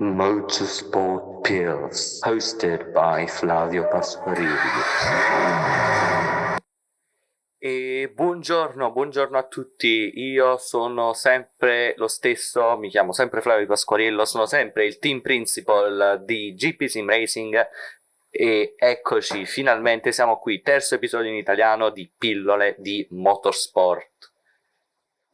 Motorsport Pills, hosted by Flavio Pasquarillo. E buongiorno, buongiorno a tutti. Io sono sempre lo stesso, mi chiamo sempre Flavio Pasquarillo, sono sempre il team principal di GP Sim Racing e eccoci, finalmente siamo qui, terzo episodio in italiano di Pillole di Motorsport.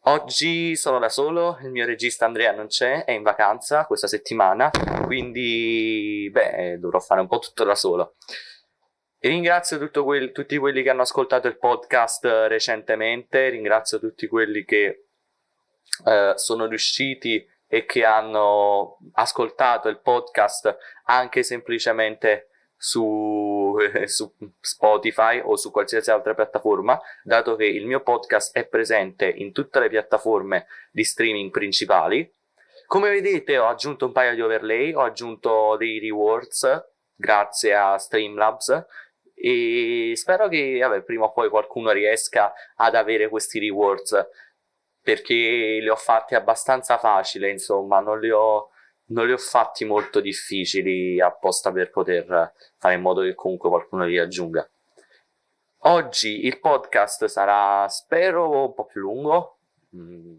Oggi sono da solo, il mio regista Andrea non c'è, è in vacanza questa settimana, quindi beh, dovrò fare un po' tutto da solo. E ringrazio quel, tutti quelli che hanno ascoltato il podcast recentemente, ringrazio tutti quelli che eh, sono riusciti e che hanno ascoltato il podcast anche semplicemente su, su, Spotify o su qualsiasi altra piattaforma, dato che il mio podcast è presente in tutte le piattaforme di streaming principali. Come vedete ho aggiunto un paio di overlay, ho aggiunto dei rewards grazie a Streamlabs e spero che vabbè, prima o poi qualcuno riesca ad avere questi rewards perché li ho fatti abbastanza facile, insomma, non li ho non li ho fatti molto difficili apposta per poter fare in modo che comunque qualcuno li aggiunga. Oggi il podcast sarà, spero, un po' più lungo. Mm,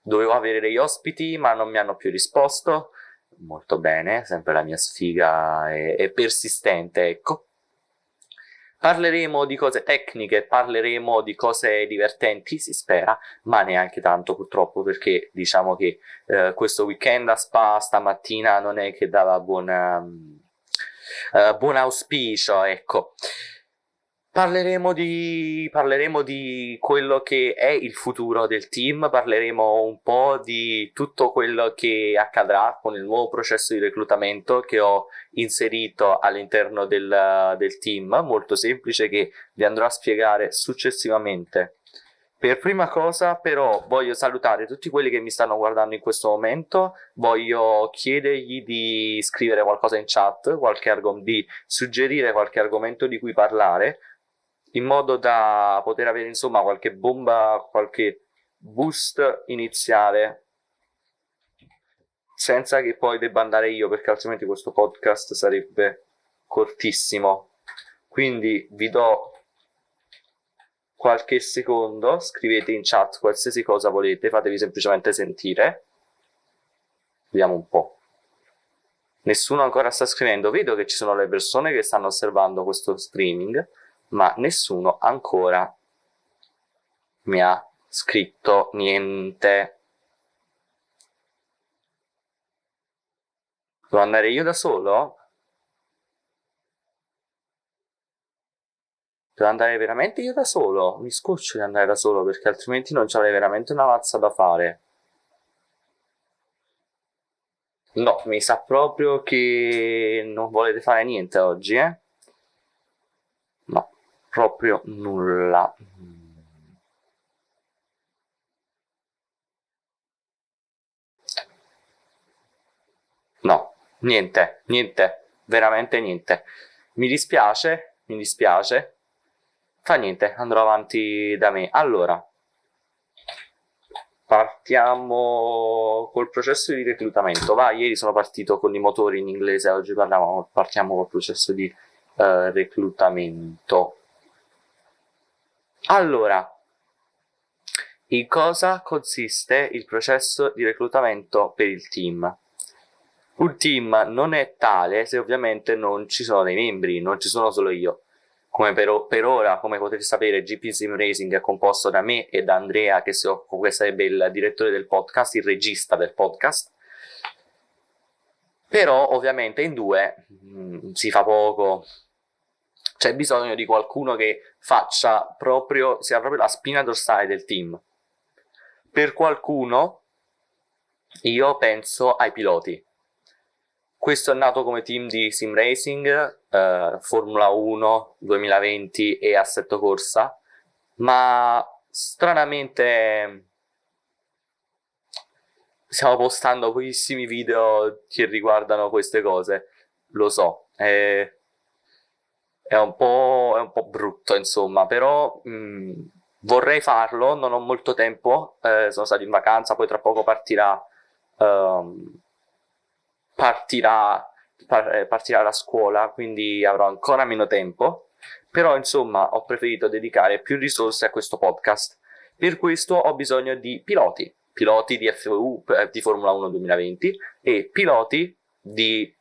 dovevo avere degli ospiti, ma non mi hanno più risposto. Molto bene, sempre la mia sfiga è, è persistente, ecco. Parleremo di cose tecniche, parleremo di cose divertenti, si spera, ma neanche tanto purtroppo perché diciamo che eh, questo weekend a Spa stamattina non è che dava buona, uh, buon auspicio, ecco. Parleremo di, parleremo di quello che è il futuro del team, parleremo un po' di tutto quello che accadrà con il nuovo processo di reclutamento che ho inserito all'interno del, del team, molto semplice che vi andrò a spiegare successivamente. Per prima cosa però voglio salutare tutti quelli che mi stanno guardando in questo momento, voglio chiedergli di scrivere qualcosa in chat, qualche argom- di suggerire qualche argomento di cui parlare, in modo da poter avere insomma qualche bomba, qualche boost iniziale. Senza che poi debba andare io perché altrimenti questo podcast sarebbe cortissimo. Quindi vi do qualche secondo scrivete in chat qualsiasi cosa volete fatevi semplicemente sentire. Vediamo un po' nessuno ancora sta scrivendo. Vedo che ci sono le persone che stanno osservando questo streaming ma nessuno ancora mi ha scritto niente. Devo andare io da solo? Devo andare veramente io da solo? Mi scoccio di andare da solo perché altrimenti non ci avrei veramente una mazza da fare. No, mi sa proprio che non volete fare niente oggi, eh? Proprio nulla. No, niente, niente, veramente niente. Mi dispiace, mi dispiace. Fa niente, andrò avanti da me. Allora, partiamo col processo di reclutamento. Va, ieri sono partito con i motori in inglese, oggi parliamo, partiamo col processo di uh, reclutamento. Allora, in cosa consiste il processo di reclutamento per il team? Un team non è tale se ovviamente non ci sono dei membri, non ci sono solo io. Come per, per ora, come potete sapere, GP Sim Racing è composto da me e da Andrea, che, si che sarebbe il direttore del podcast, il regista del podcast. Però ovviamente in due mh, mm, si fa poco, c'è bisogno di qualcuno che faccia proprio, sia proprio la spina dorsale del team. Per qualcuno, io penso ai piloti. Questo è nato come team di sim racing, eh, Formula 1 2020 e assetto corsa, ma stranamente stiamo postando pochissimi video che riguardano queste cose. Lo so, eh, è un po', è un po brutto, insomma, però mh, vorrei farlo, non ho molto tempo, eh, sono stato in vacanza, poi tra poco partirà, par- partirà, par- partirà la scuola, quindi avrò ancora meno tempo, però insomma ho preferito dedicare più risorse a questo podcast. Per questo ho bisogno di piloti, piloti di FU eh, di Formula 1 2020 e piloti di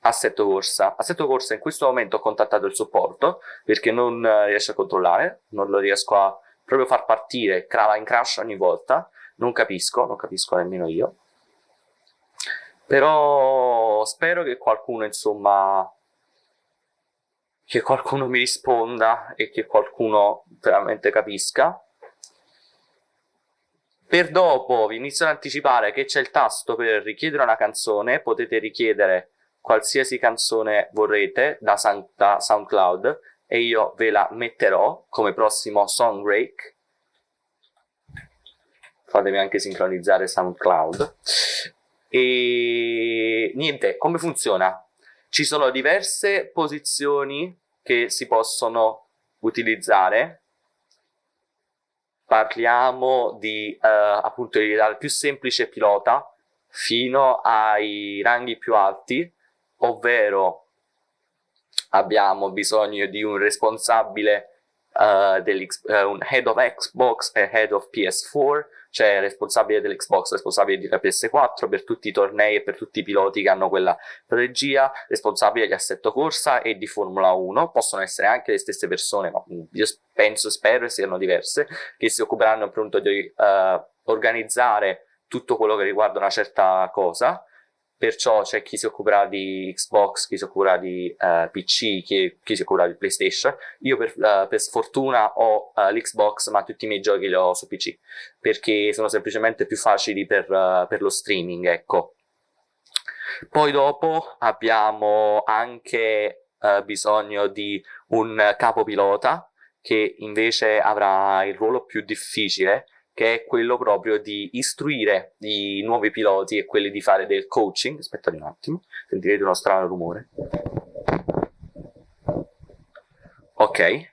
Assetto Corsa. Assetto Corsa in questo momento ho contattato il supporto perché non eh, riesco a controllare, non lo riesco a proprio far partire, crava in crash ogni volta, non capisco, non capisco nemmeno io. Però spero che qualcuno, insomma, che qualcuno mi risponda e che qualcuno veramente capisca. Per dopo vi inizio ad anticipare che c'è il tasto per richiedere una canzone, potete richiedere qualsiasi canzone vorrete da, Sound, da SoundCloud e io ve la metterò come prossimo song break. Fatemi anche sincronizzare SoundCloud. E niente, come funziona? Ci sono diverse posizioni che si possono utilizzare. Parliamo di uh, appunto dal più semplice pilota fino ai ranghi più alti, ovvero abbiamo bisogno di un responsabile uh, uh, un head of Xbox e head of PS4, cioè responsabile dell'Xbox, responsabile della PS4 per tutti i tornei e per tutti i piloti che hanno quella strategia, responsabile di assetto corsa e di Formula 1, possono essere anche le stesse persone, ma io penso, spero siano diverse, che si occuperanno appunto di uh, organizzare tutto quello che riguarda una certa cosa perciò c'è chi si occuperà di Xbox, chi si occuperà di uh, PC, chi, chi, si occuperà di PlayStation. Io per, uh, per sfortuna ho uh, l'Xbox, ma tutti i miei giochi li ho su PC, perché sono semplicemente più facili per, per lo streaming, ecco. Poi dopo abbiamo anche bisogno di un capo pilota che invece avrà il ruolo più difficile che è quello proprio di istruire i nuovi piloti e quelli di fare del coaching. Aspettate un attimo, sentirete uno strano rumore. Ok.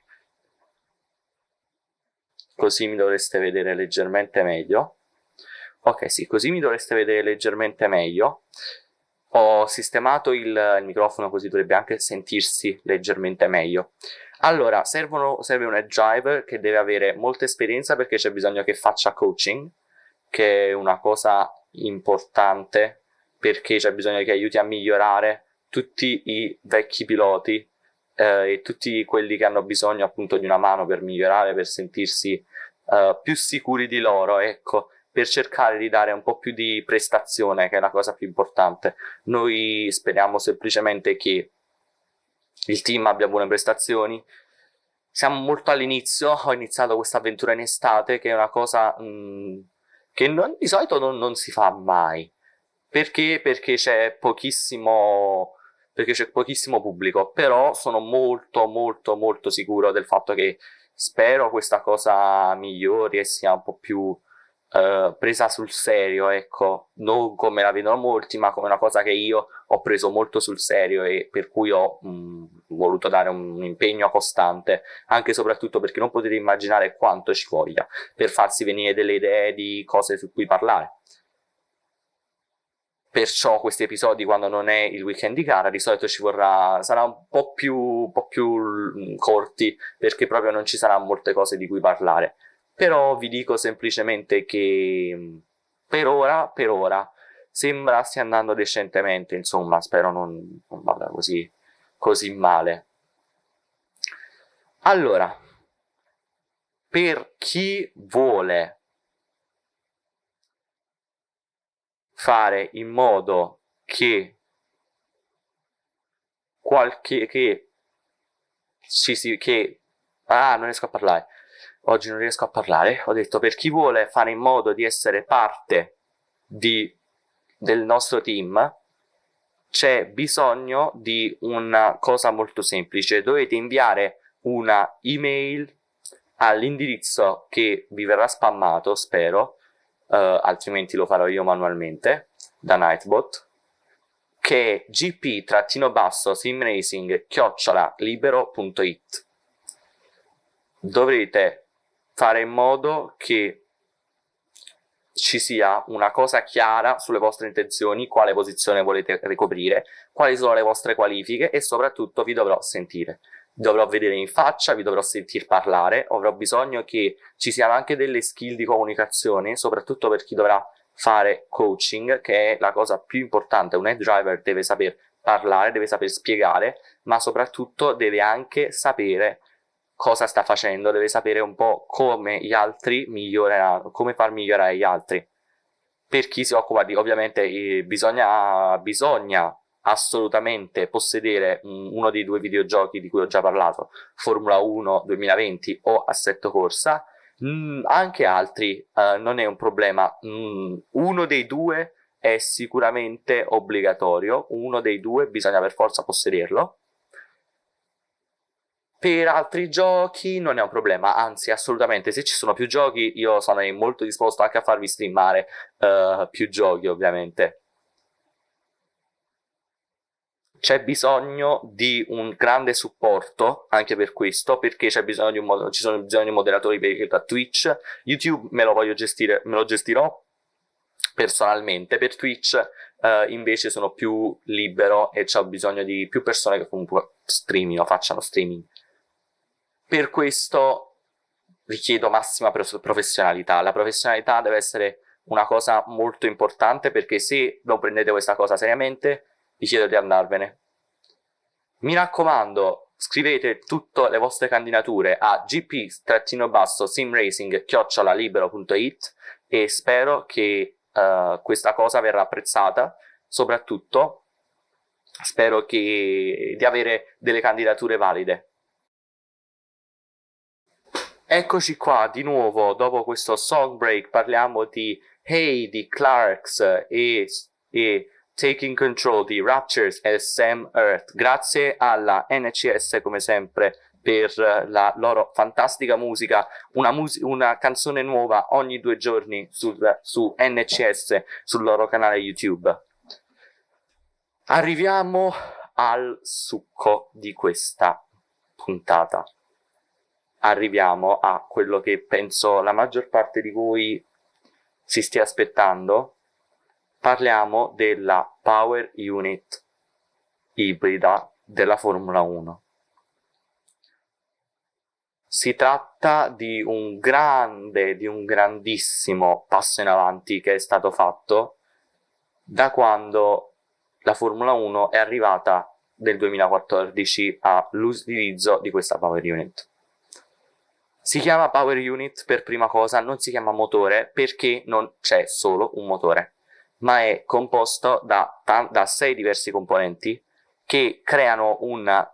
Così mi dovreste vedere leggermente meglio. Ok, sì, così mi dovreste vedere leggermente meglio. Ho sistemato il, il microfono così dovrebbe anche sentirsi leggermente meglio. Allora, servono, serve un edge driver che deve avere molta esperienza perché c'è bisogno che faccia coaching, che è una cosa importante perché c'è bisogno che aiuti a migliorare tutti i vecchi piloti eh, e tutti quelli che hanno bisogno appunto di una mano per migliorare, per sentirsi eh, più sicuri di loro, ecco, per cercare di dare un po' più di prestazione, che è la cosa più importante. Noi speriamo semplicemente che il team abbia buone prestazioni. Siamo molto all'inizio, ho iniziato questa avventura in estate, che è una cosa mh, mm, che non, di solito non, non, si fa mai. Perché? Perché c'è pochissimo perché c'è pochissimo pubblico, però sono molto molto molto sicuro del fatto che spero questa cosa migliori e sia un po' più uh, presa sul serio, ecco, non come la vedono molti, ma come una cosa che io ho preso molto sul serio e per cui ho mh, mm, voluto dare un impegno costante, anche e soprattutto perché non potete immaginare quanto ci voglia per farsi venire delle idee di cose su cui parlare. Perciò questi episodi, quando non è il weekend di gara, di solito ci vorrà, sarà un po' più, un po' più corti perché proprio non ci saranno molte cose di cui parlare. Però vi dico semplicemente che mm, per ora, per ora, sembra stia andando decentemente, insomma, spero non, non vada così, così male. Allora, per chi vuole fare in modo che qualche che ci si che ah non riesco a parlare oggi non riesco a parlare ho detto per chi vuole fare in modo di essere parte di del nostro team c'è bisogno di una cosa molto semplice. Dovete inviare una email all'indirizzo che vi verrà spammato, spero, uh, altrimenti lo farò io manualmente da Nightbot, che è gp-simracing-libero.it. Dovrete fare in modo che ci sia una cosa chiara sulle vostre intenzioni, quale posizione volete ricoprire, quali sono le vostre qualifiche e soprattutto vi dovrò sentire. Dovrò vedere in faccia, vi dovrò sentir parlare, avrò bisogno che ci siano anche delle skill di comunicazione, soprattutto per chi dovrà fare coaching, che è la cosa più importante. Un head driver deve saper parlare, deve saper spiegare, ma soprattutto deve anche sapere cosa sta facendo, deve sapere un po' come gli altri miglioreranno, come far migliorare gli altri. Per chi si occupa di, ovviamente, bisogna, bisogna assolutamente possedere uno dei due videogiochi di cui ho già parlato, Formula 1 2020 o Assetto Corsa, mm, anche altri uh, non è un problema. Mm, uno dei due è sicuramente obbligatorio, uno dei due bisogna per forza possederlo. Per altri giochi non è un problema, anzi assolutamente se ci sono più giochi io sono molto disposto anche a farvi streamare uh, più giochi ovviamente. C'è bisogno di un grande supporto anche per questo, perché c'è bisogno di un, ci sono bisogno di moderatori per Twitch, YouTube me lo voglio gestire, me lo gestirò personalmente, per Twitch uh, invece sono più libero e ho bisogno di più persone che comunque streamino, facciano streaming. Per questo richiedo massima professionalità. La professionalità deve essere una cosa molto importante perché se non prendete questa cosa seriamente vi chiedo di andarvene. Mi raccomando, scrivete tutte le vostre candidature a gp-simracing-libero.it e spero che uh, questa cosa verrà apprezzata. Soprattutto spero che, di avere delle candidature valide. Eccoci qua di nuovo dopo questo song break parliamo di Hey di Clarks e, e Taking Control di Raptures e Sam Earth. Grazie alla NCS come sempre per la loro fantastica musica. Una, mus- una canzone nuova ogni due giorni sul, su NCS sul loro canale YouTube. Arriviamo al succo di questa puntata arriviamo a quello che penso la maggior parte di voi si stia aspettando. Parliamo della Power Unit ibrida della Formula 1. Si tratta di un grande, di un grandissimo passo in avanti che è stato fatto da quando la Formula 1 è arrivata nel 2014 all'utilizzo di questa Power Unit. Si chiama Power Unit per prima cosa, non si chiama motore perché non c'è solo un motore, ma è composto da, da sei diversi componenti che creano una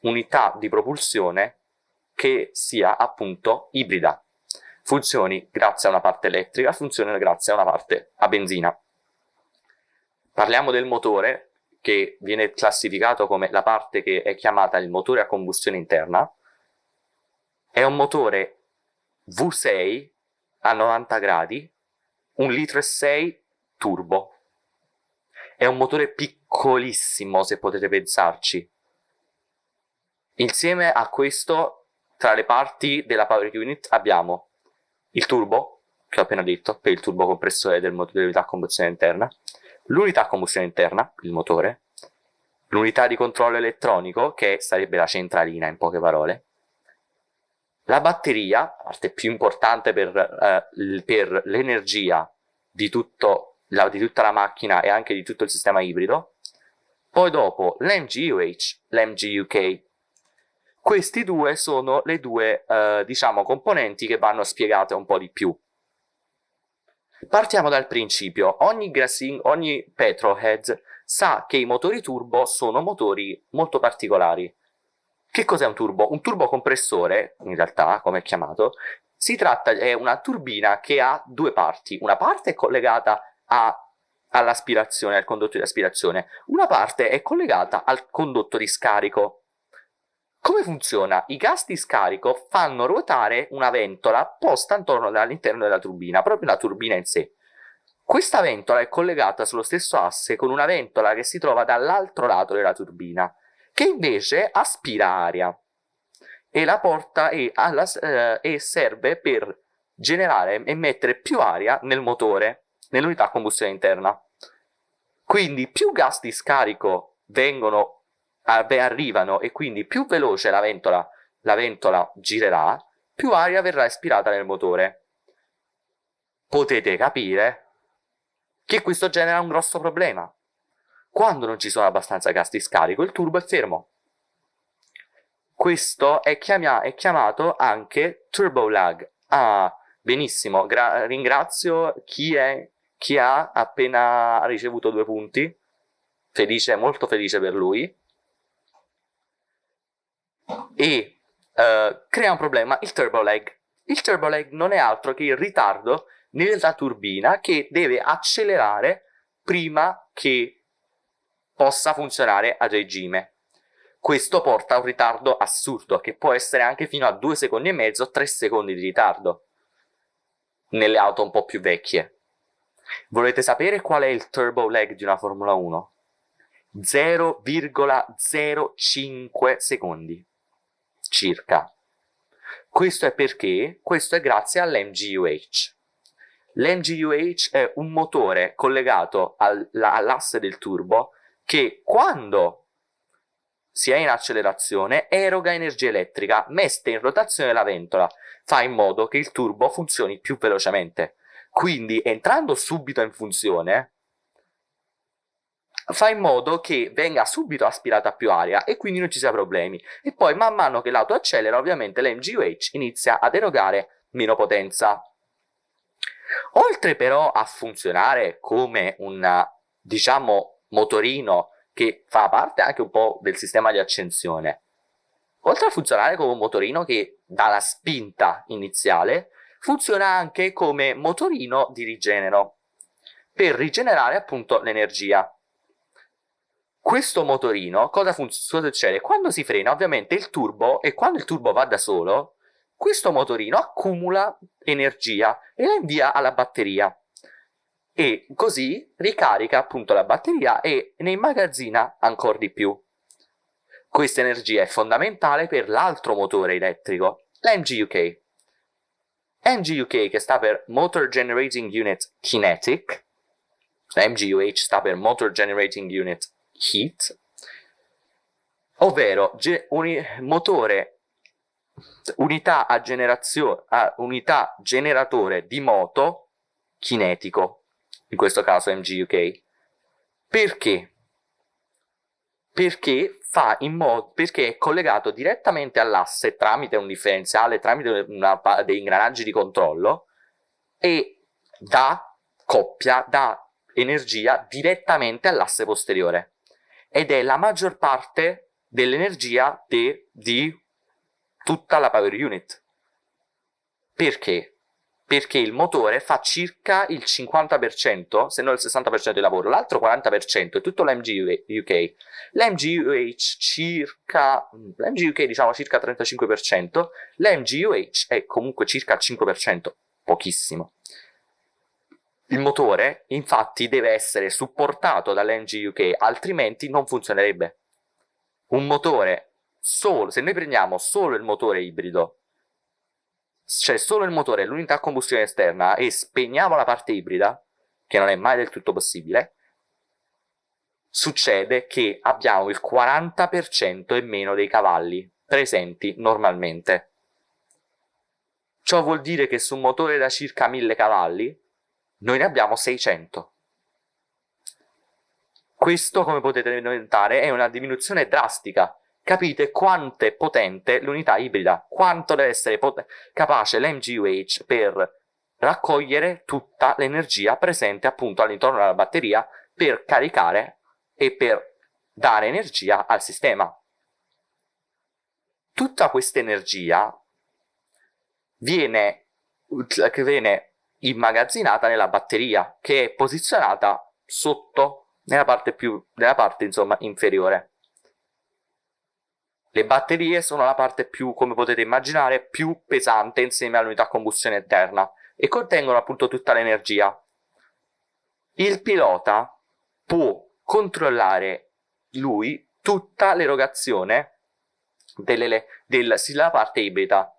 unità di propulsione che sia appunto ibrida. Funzioni grazie a una parte elettrica, funzioni grazie a una parte a benzina. Parliamo del motore, che viene classificato come la parte che è chiamata il motore a combustione interna, è un motore V6 a 90 gradi, un litro e 6 turbo. È un motore piccolissimo se potete pensarci. Insieme a questo, tra le parti della power unit abbiamo il turbo, che ho appena detto, per il turbo compressore del motore dell'unità a combustione interna, l'unità a combustione interna, il motore, l'unità di controllo elettronico, che sarebbe la centralina in poche parole, la batteria, la parte più importante per, eh, per l'energia di, tutto, la, di tutta la macchina e anche di tutto il sistema ibrido, poi dopo l'MGUH, l'MGUK. Questi due sono le due, eh, diciamo, componenti che vanno spiegate un po' di più. Partiamo dal principio. Ogni, grassing, ogni petrolhead sa che i motori turbo sono motori molto particolari. Che cos'è un turbo? Un turbocompressore, in realtà, come è chiamato, si tratta di una turbina che ha due parti. Una parte è collegata a, all'aspirazione, al condotto di aspirazione, una parte è collegata al condotto di scarico. Come funziona? I gas di scarico fanno ruotare una ventola posta intorno all'interno della turbina, proprio la turbina in sé. Questa ventola è collegata sullo stesso asse con una ventola che si trova dall'altro lato della turbina che invece aspira aria e la porta e, alla, eh, e serve per generare e mettere più aria nel motore, nell'unità a combustione interna. Quindi più gas di scarico vengono, arrivano e quindi più veloce la ventola, la ventola girerà, più aria verrà espirata nel motore. Potete capire che questo genera un grosso problema. Quando non ci sono abbastanza gas di scarico, il turbo è fermo. Questo è, chiama- è chiamato anche turbo lag. Ah, benissimo, Gra- ringrazio chi, è, chi ha appena ricevuto due punti. Felice, molto felice per lui. E uh, crea un problema il turbo lag. Il turbo lag non è altro che il ritardo nella turbina che deve accelerare prima che possa funzionare a regime. Questo porta a un ritardo assurdo, che può essere anche fino a 2 secondi e mezzo, 3 secondi di ritardo, nelle auto un po' più vecchie. Volete sapere qual è il turbo lag di una Formula 1? 0,05 secondi circa. Questo è perché questo è grazie all'MGUH. L'MGUH è un motore collegato all'asse del turbo che quando si è in accelerazione eroga energia elettrica messa in rotazione la ventola, fa in modo che il turbo funzioni più velocemente. Quindi entrando subito in funzione fa in modo che venga subito aspirata più aria e quindi non ci sia problemi. E poi man mano che l'auto accelera, ovviamente l'MGUH inizia ad erogare meno potenza. Oltre però a funzionare come un, diciamo, motorino che fa parte anche un po' del sistema di accensione, oltre a funzionare come un motorino che dà la spinta iniziale, funziona anche come motorino di rigenero, per rigenerare appunto l'energia. Questo motorino, cosa, fun- cosa succede? Quando si frena, ovviamente il turbo, e quando il turbo va da solo, questo motorino accumula energia e la invia alla batteria e così ricarica appunto la batteria e ne immagazzina ancora di più. Questa energia è fondamentale per l'altro motore elettrico, l'MGUK. MGUK che sta per Motor Generating Unit Kinetic, MGUH sta per Motor Generating Unit Heat, ovvero ge- un motore unità a generazione, a unità generatore di moto kinetico, in questo caso MGUK. Perché? Perché in modo perché è collegato direttamente all'asse tramite un differenziale, tramite una, dei ingranaggi di controllo e dà coppia, dà energia direttamente all'asse posteriore ed è la maggior parte dell'energia de, di tutta la power unit. Perché? Perché il motore fa circa il 50%, se non il 60% di lavoro, l'altro 40% è tutto l'MG UK. L'MG UH circa, l'MG UK diciamo circa 35%, l'MG UH è comunque circa il 5%, pochissimo. Il motore infatti deve essere supportato dall'MG UK, altrimenti non funzionerebbe. Un motore solo, se noi prendiamo solo il motore ibrido, cioè solo il motore e l'unità a combustione esterna e spegniamo la parte ibrida, che non è mai del tutto possibile, succede che abbiamo il 40% e meno dei cavalli presenti normalmente. Ciò vuol dire che su un motore da circa 1000 cavalli noi ne abbiamo 600. Questo, come potete notare, è una diminuzione drastica capite quanto è potente l'unità ibrida, quanto deve essere pot- capace l'MGUH per raccogliere tutta l'energia presente appunto all'intorno della batteria per caricare e per dare energia al sistema. Tutta questa energia viene, viene immagazzinata nella batteria che è posizionata sotto nella parte più nella parte insomma inferiore le batterie sono la parte più, come potete immaginare, più pesante insieme all'unità a combustione interna e contengono appunto tutta l'energia. Il pilota può controllare lui tutta l'erogazione delle, del, della parte ibrida.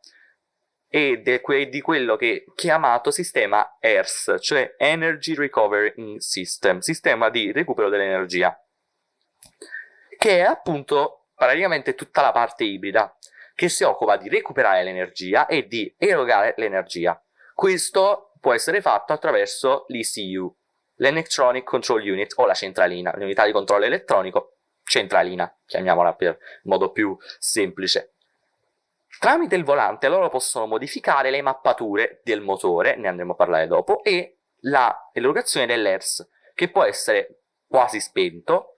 e de di quello che è chiamato sistema ERS, cioè Energy Recovery System, sistema di recupero dell'energia, che è appunto praticamente tutta la parte ibrida che si occupa di recuperare l'energia e di erogare l'energia. Questo può essere fatto attraverso l'ECU, l'Electronic Control Unit o la centralina, l'unità di controllo elettronico centralina, chiamiamola per modo più semplice. Tramite il volante loro possono modificare le mappature del motore, ne andremo a parlare dopo, e la erogazione dell'ERS, che può essere quasi spento,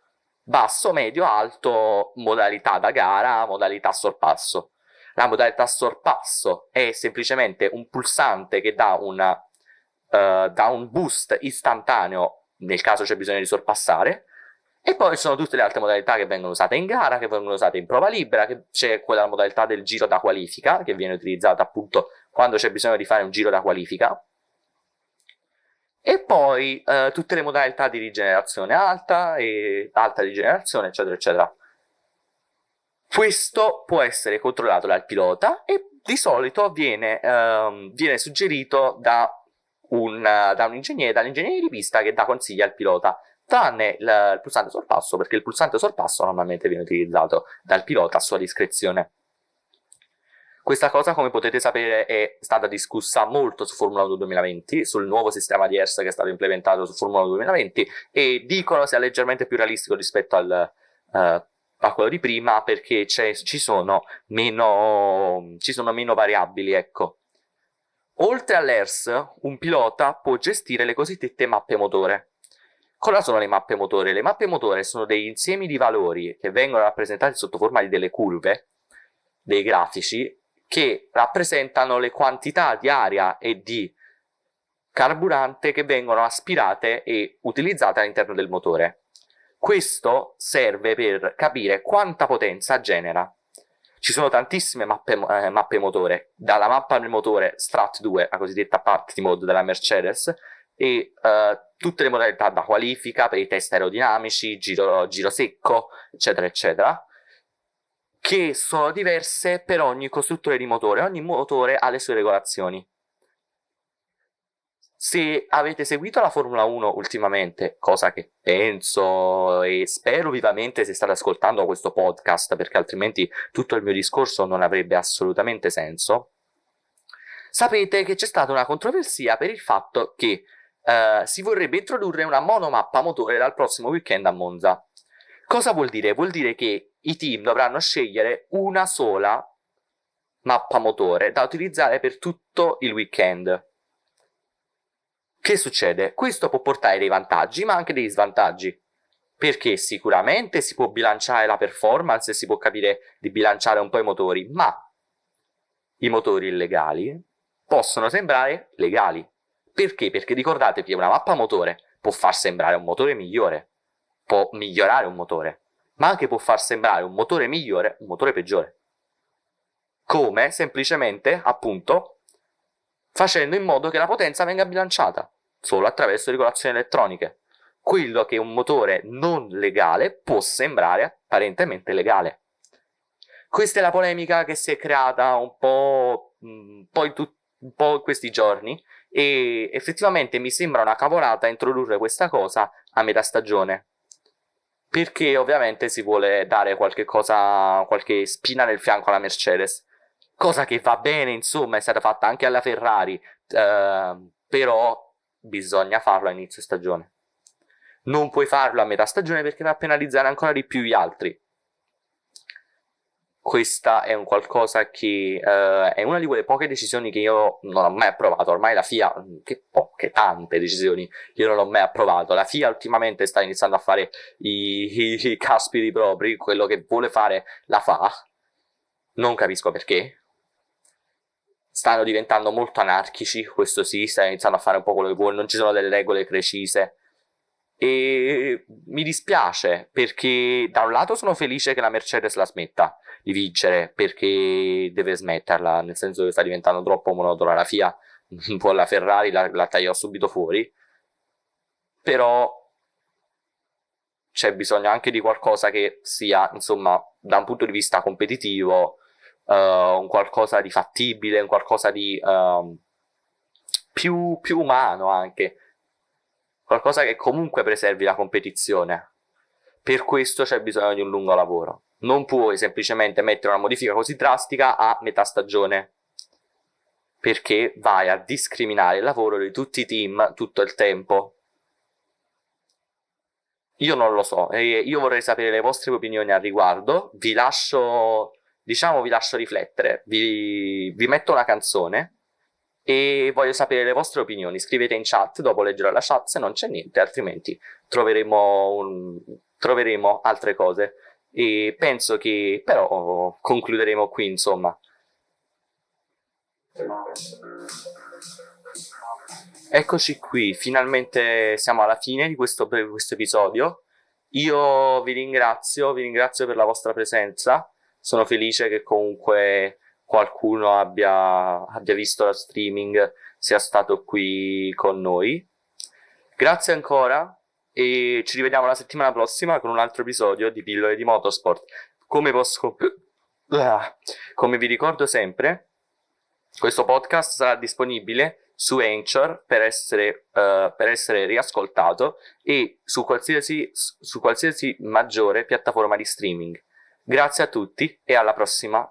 basso, medio, alto, modalità da gara, modalità sorpasso. La modalità sorpasso è semplicemente un pulsante che dà, una, uh, dà un boost istantaneo nel caso c'è bisogno di sorpassare, e poi ci sono tutte le altre modalità che vengono usate in gara, che vengono usate in prova libera, che c'è quella modalità del giro da qualifica, che viene utilizzata appunto quando c'è bisogno di fare un giro da qualifica. E poi eh, tutte le modalità di rigenerazione alta e alta rigenerazione, eccetera, eccetera. Questo può essere controllato dal pilota e di solito viene, ehm, viene suggerito da un, da un ingegnere, dall'ingegnere di pista che dà consigli al pilota tranne il, il pulsante sorpasso, perché il pulsante sorpasso normalmente viene utilizzato dal pilota a sua discrezione. Questa cosa, come potete sapere, è stata discussa molto su Formula 1 2020, sul nuovo sistema di ERS che è stato implementato su Formula 1 2020 e dicono sia leggermente più realistico rispetto al, uh, a quello di prima perché ci sono, meno, ci sono meno variabili, ecco. Oltre all'ERS, un pilota può gestire le cosiddette mappe motore. Cosa sono le mappe motore? Le mappe motore sono degli insiemi di valori che vengono rappresentati sotto forma di delle curve, dei grafici, che rappresentano le quantità di aria e di carburante che vengono aspirate e utilizzate all'interno del motore. Questo serve per capire quanta potenza genera. Ci sono tantissime mappe, eh, mappe motore, dalla mappa del motore Strat 2, la cosiddetta party mode della Mercedes, e uh, tutte le modalità da qualifica per i test aerodinamici, giro, giro secco, eccetera, eccetera, che sono diverse per ogni costruttore di motore. Ogni motore ha le sue regolazioni. Se avete seguito la Formula 1 ultimamente, cosa che penso e spero vivamente se state ascoltando questo podcast, perché altrimenti tutto il mio discorso non avrebbe assolutamente senso, sapete che c'è stata una controversia per il fatto che uh, si vorrebbe introdurre una monomappa motore dal prossimo weekend a Monza. Cosa vuol dire? Vuol dire che i team dovranno scegliere una sola mappa motore da utilizzare per tutto il weekend. Che succede? Questo può portare dei vantaggi, ma anche degli svantaggi. Perché sicuramente si può bilanciare la performance e si può capire di bilanciare un po' i motori, ma i motori illegali possono sembrare legali. Perché? Perché ricordatevi, una mappa motore può far sembrare un motore migliore, può migliorare un motore, ma anche può far sembrare un motore migliore un motore peggiore. Come? Semplicemente, appunto, facendo in modo che la potenza venga bilanciata, solo attraverso regolazioni elettroniche. Quello che un motore non legale può sembrare apparentemente legale. Questa è la polemica che si è creata un po', un po', in, tu- un po in questi giorni e effettivamente mi sembra una cavolata introdurre questa cosa a metà stagione perché ovviamente si vuole dare qualche cosa, qualche spina nel fianco alla Mercedes, cosa che va bene, insomma, è stata fatta anche alla Ferrari, eh, però bisogna farlo a inizio stagione. Non puoi farlo a metà stagione perché va a penalizzare ancora di più gli altri questa è un qualcosa che uh, è una di quelle poche decisioni che io non ho mai approvato. Ormai la FIA, che poche, tante decisioni, io non ho mai approvato. La FIA ultimamente sta iniziando a fare i, i, i caspiti propri, quello che vuole fare la fa. Non capisco perché. Stanno diventando molto anarchici, questo sì, sta iniziando a fare un po' quello che vuole, non ci sono delle regole precise. E mi dispiace perché da un lato sono felice che la Mercedes la smetta di vincere perché deve smetterla, nel senso che sta diventando troppo monotona. La FIA, un po' la Ferrari la, la tagliò subito fuori, però c'è bisogno anche di qualcosa che sia, insomma, da un punto di vista competitivo, uh, un qualcosa di fattibile, un qualcosa di uh, più, più umano anche, qualcosa che comunque preservi la competizione. Per questo c'è bisogno di un lungo lavoro. Non puoi semplicemente mettere una modifica così drastica a metà stagione perché vai a discriminare il lavoro di tutti i team tutto il tempo. Io non lo so, e io vorrei sapere le vostre opinioni al riguardo. Vi lascio, diciamo, vi lascio riflettere. Vi, vi metto una canzone e voglio sapere le vostre opinioni. Scrivete in chat, dopo leggerò la chat se non c'è niente, altrimenti troveremo, un, troveremo altre cose. E penso che però concluderemo qui, insomma. Eccoci qui, finalmente siamo alla fine di questo, questo episodio. Io vi ringrazio, vi ringrazio per la vostra presenza. Sono felice che comunque qualcuno abbia, abbia visto la streaming, sia stato qui con noi. Grazie ancora e ci rivediamo la settimana prossima con un altro episodio di Pillole di Motorsport. Come posso... Come vi ricordo sempre, questo podcast sarà disponibile su Anchor per essere, uh, per essere riascoltato e su qualsiasi, su qualsiasi maggiore piattaforma di streaming. Grazie a tutti e alla prossima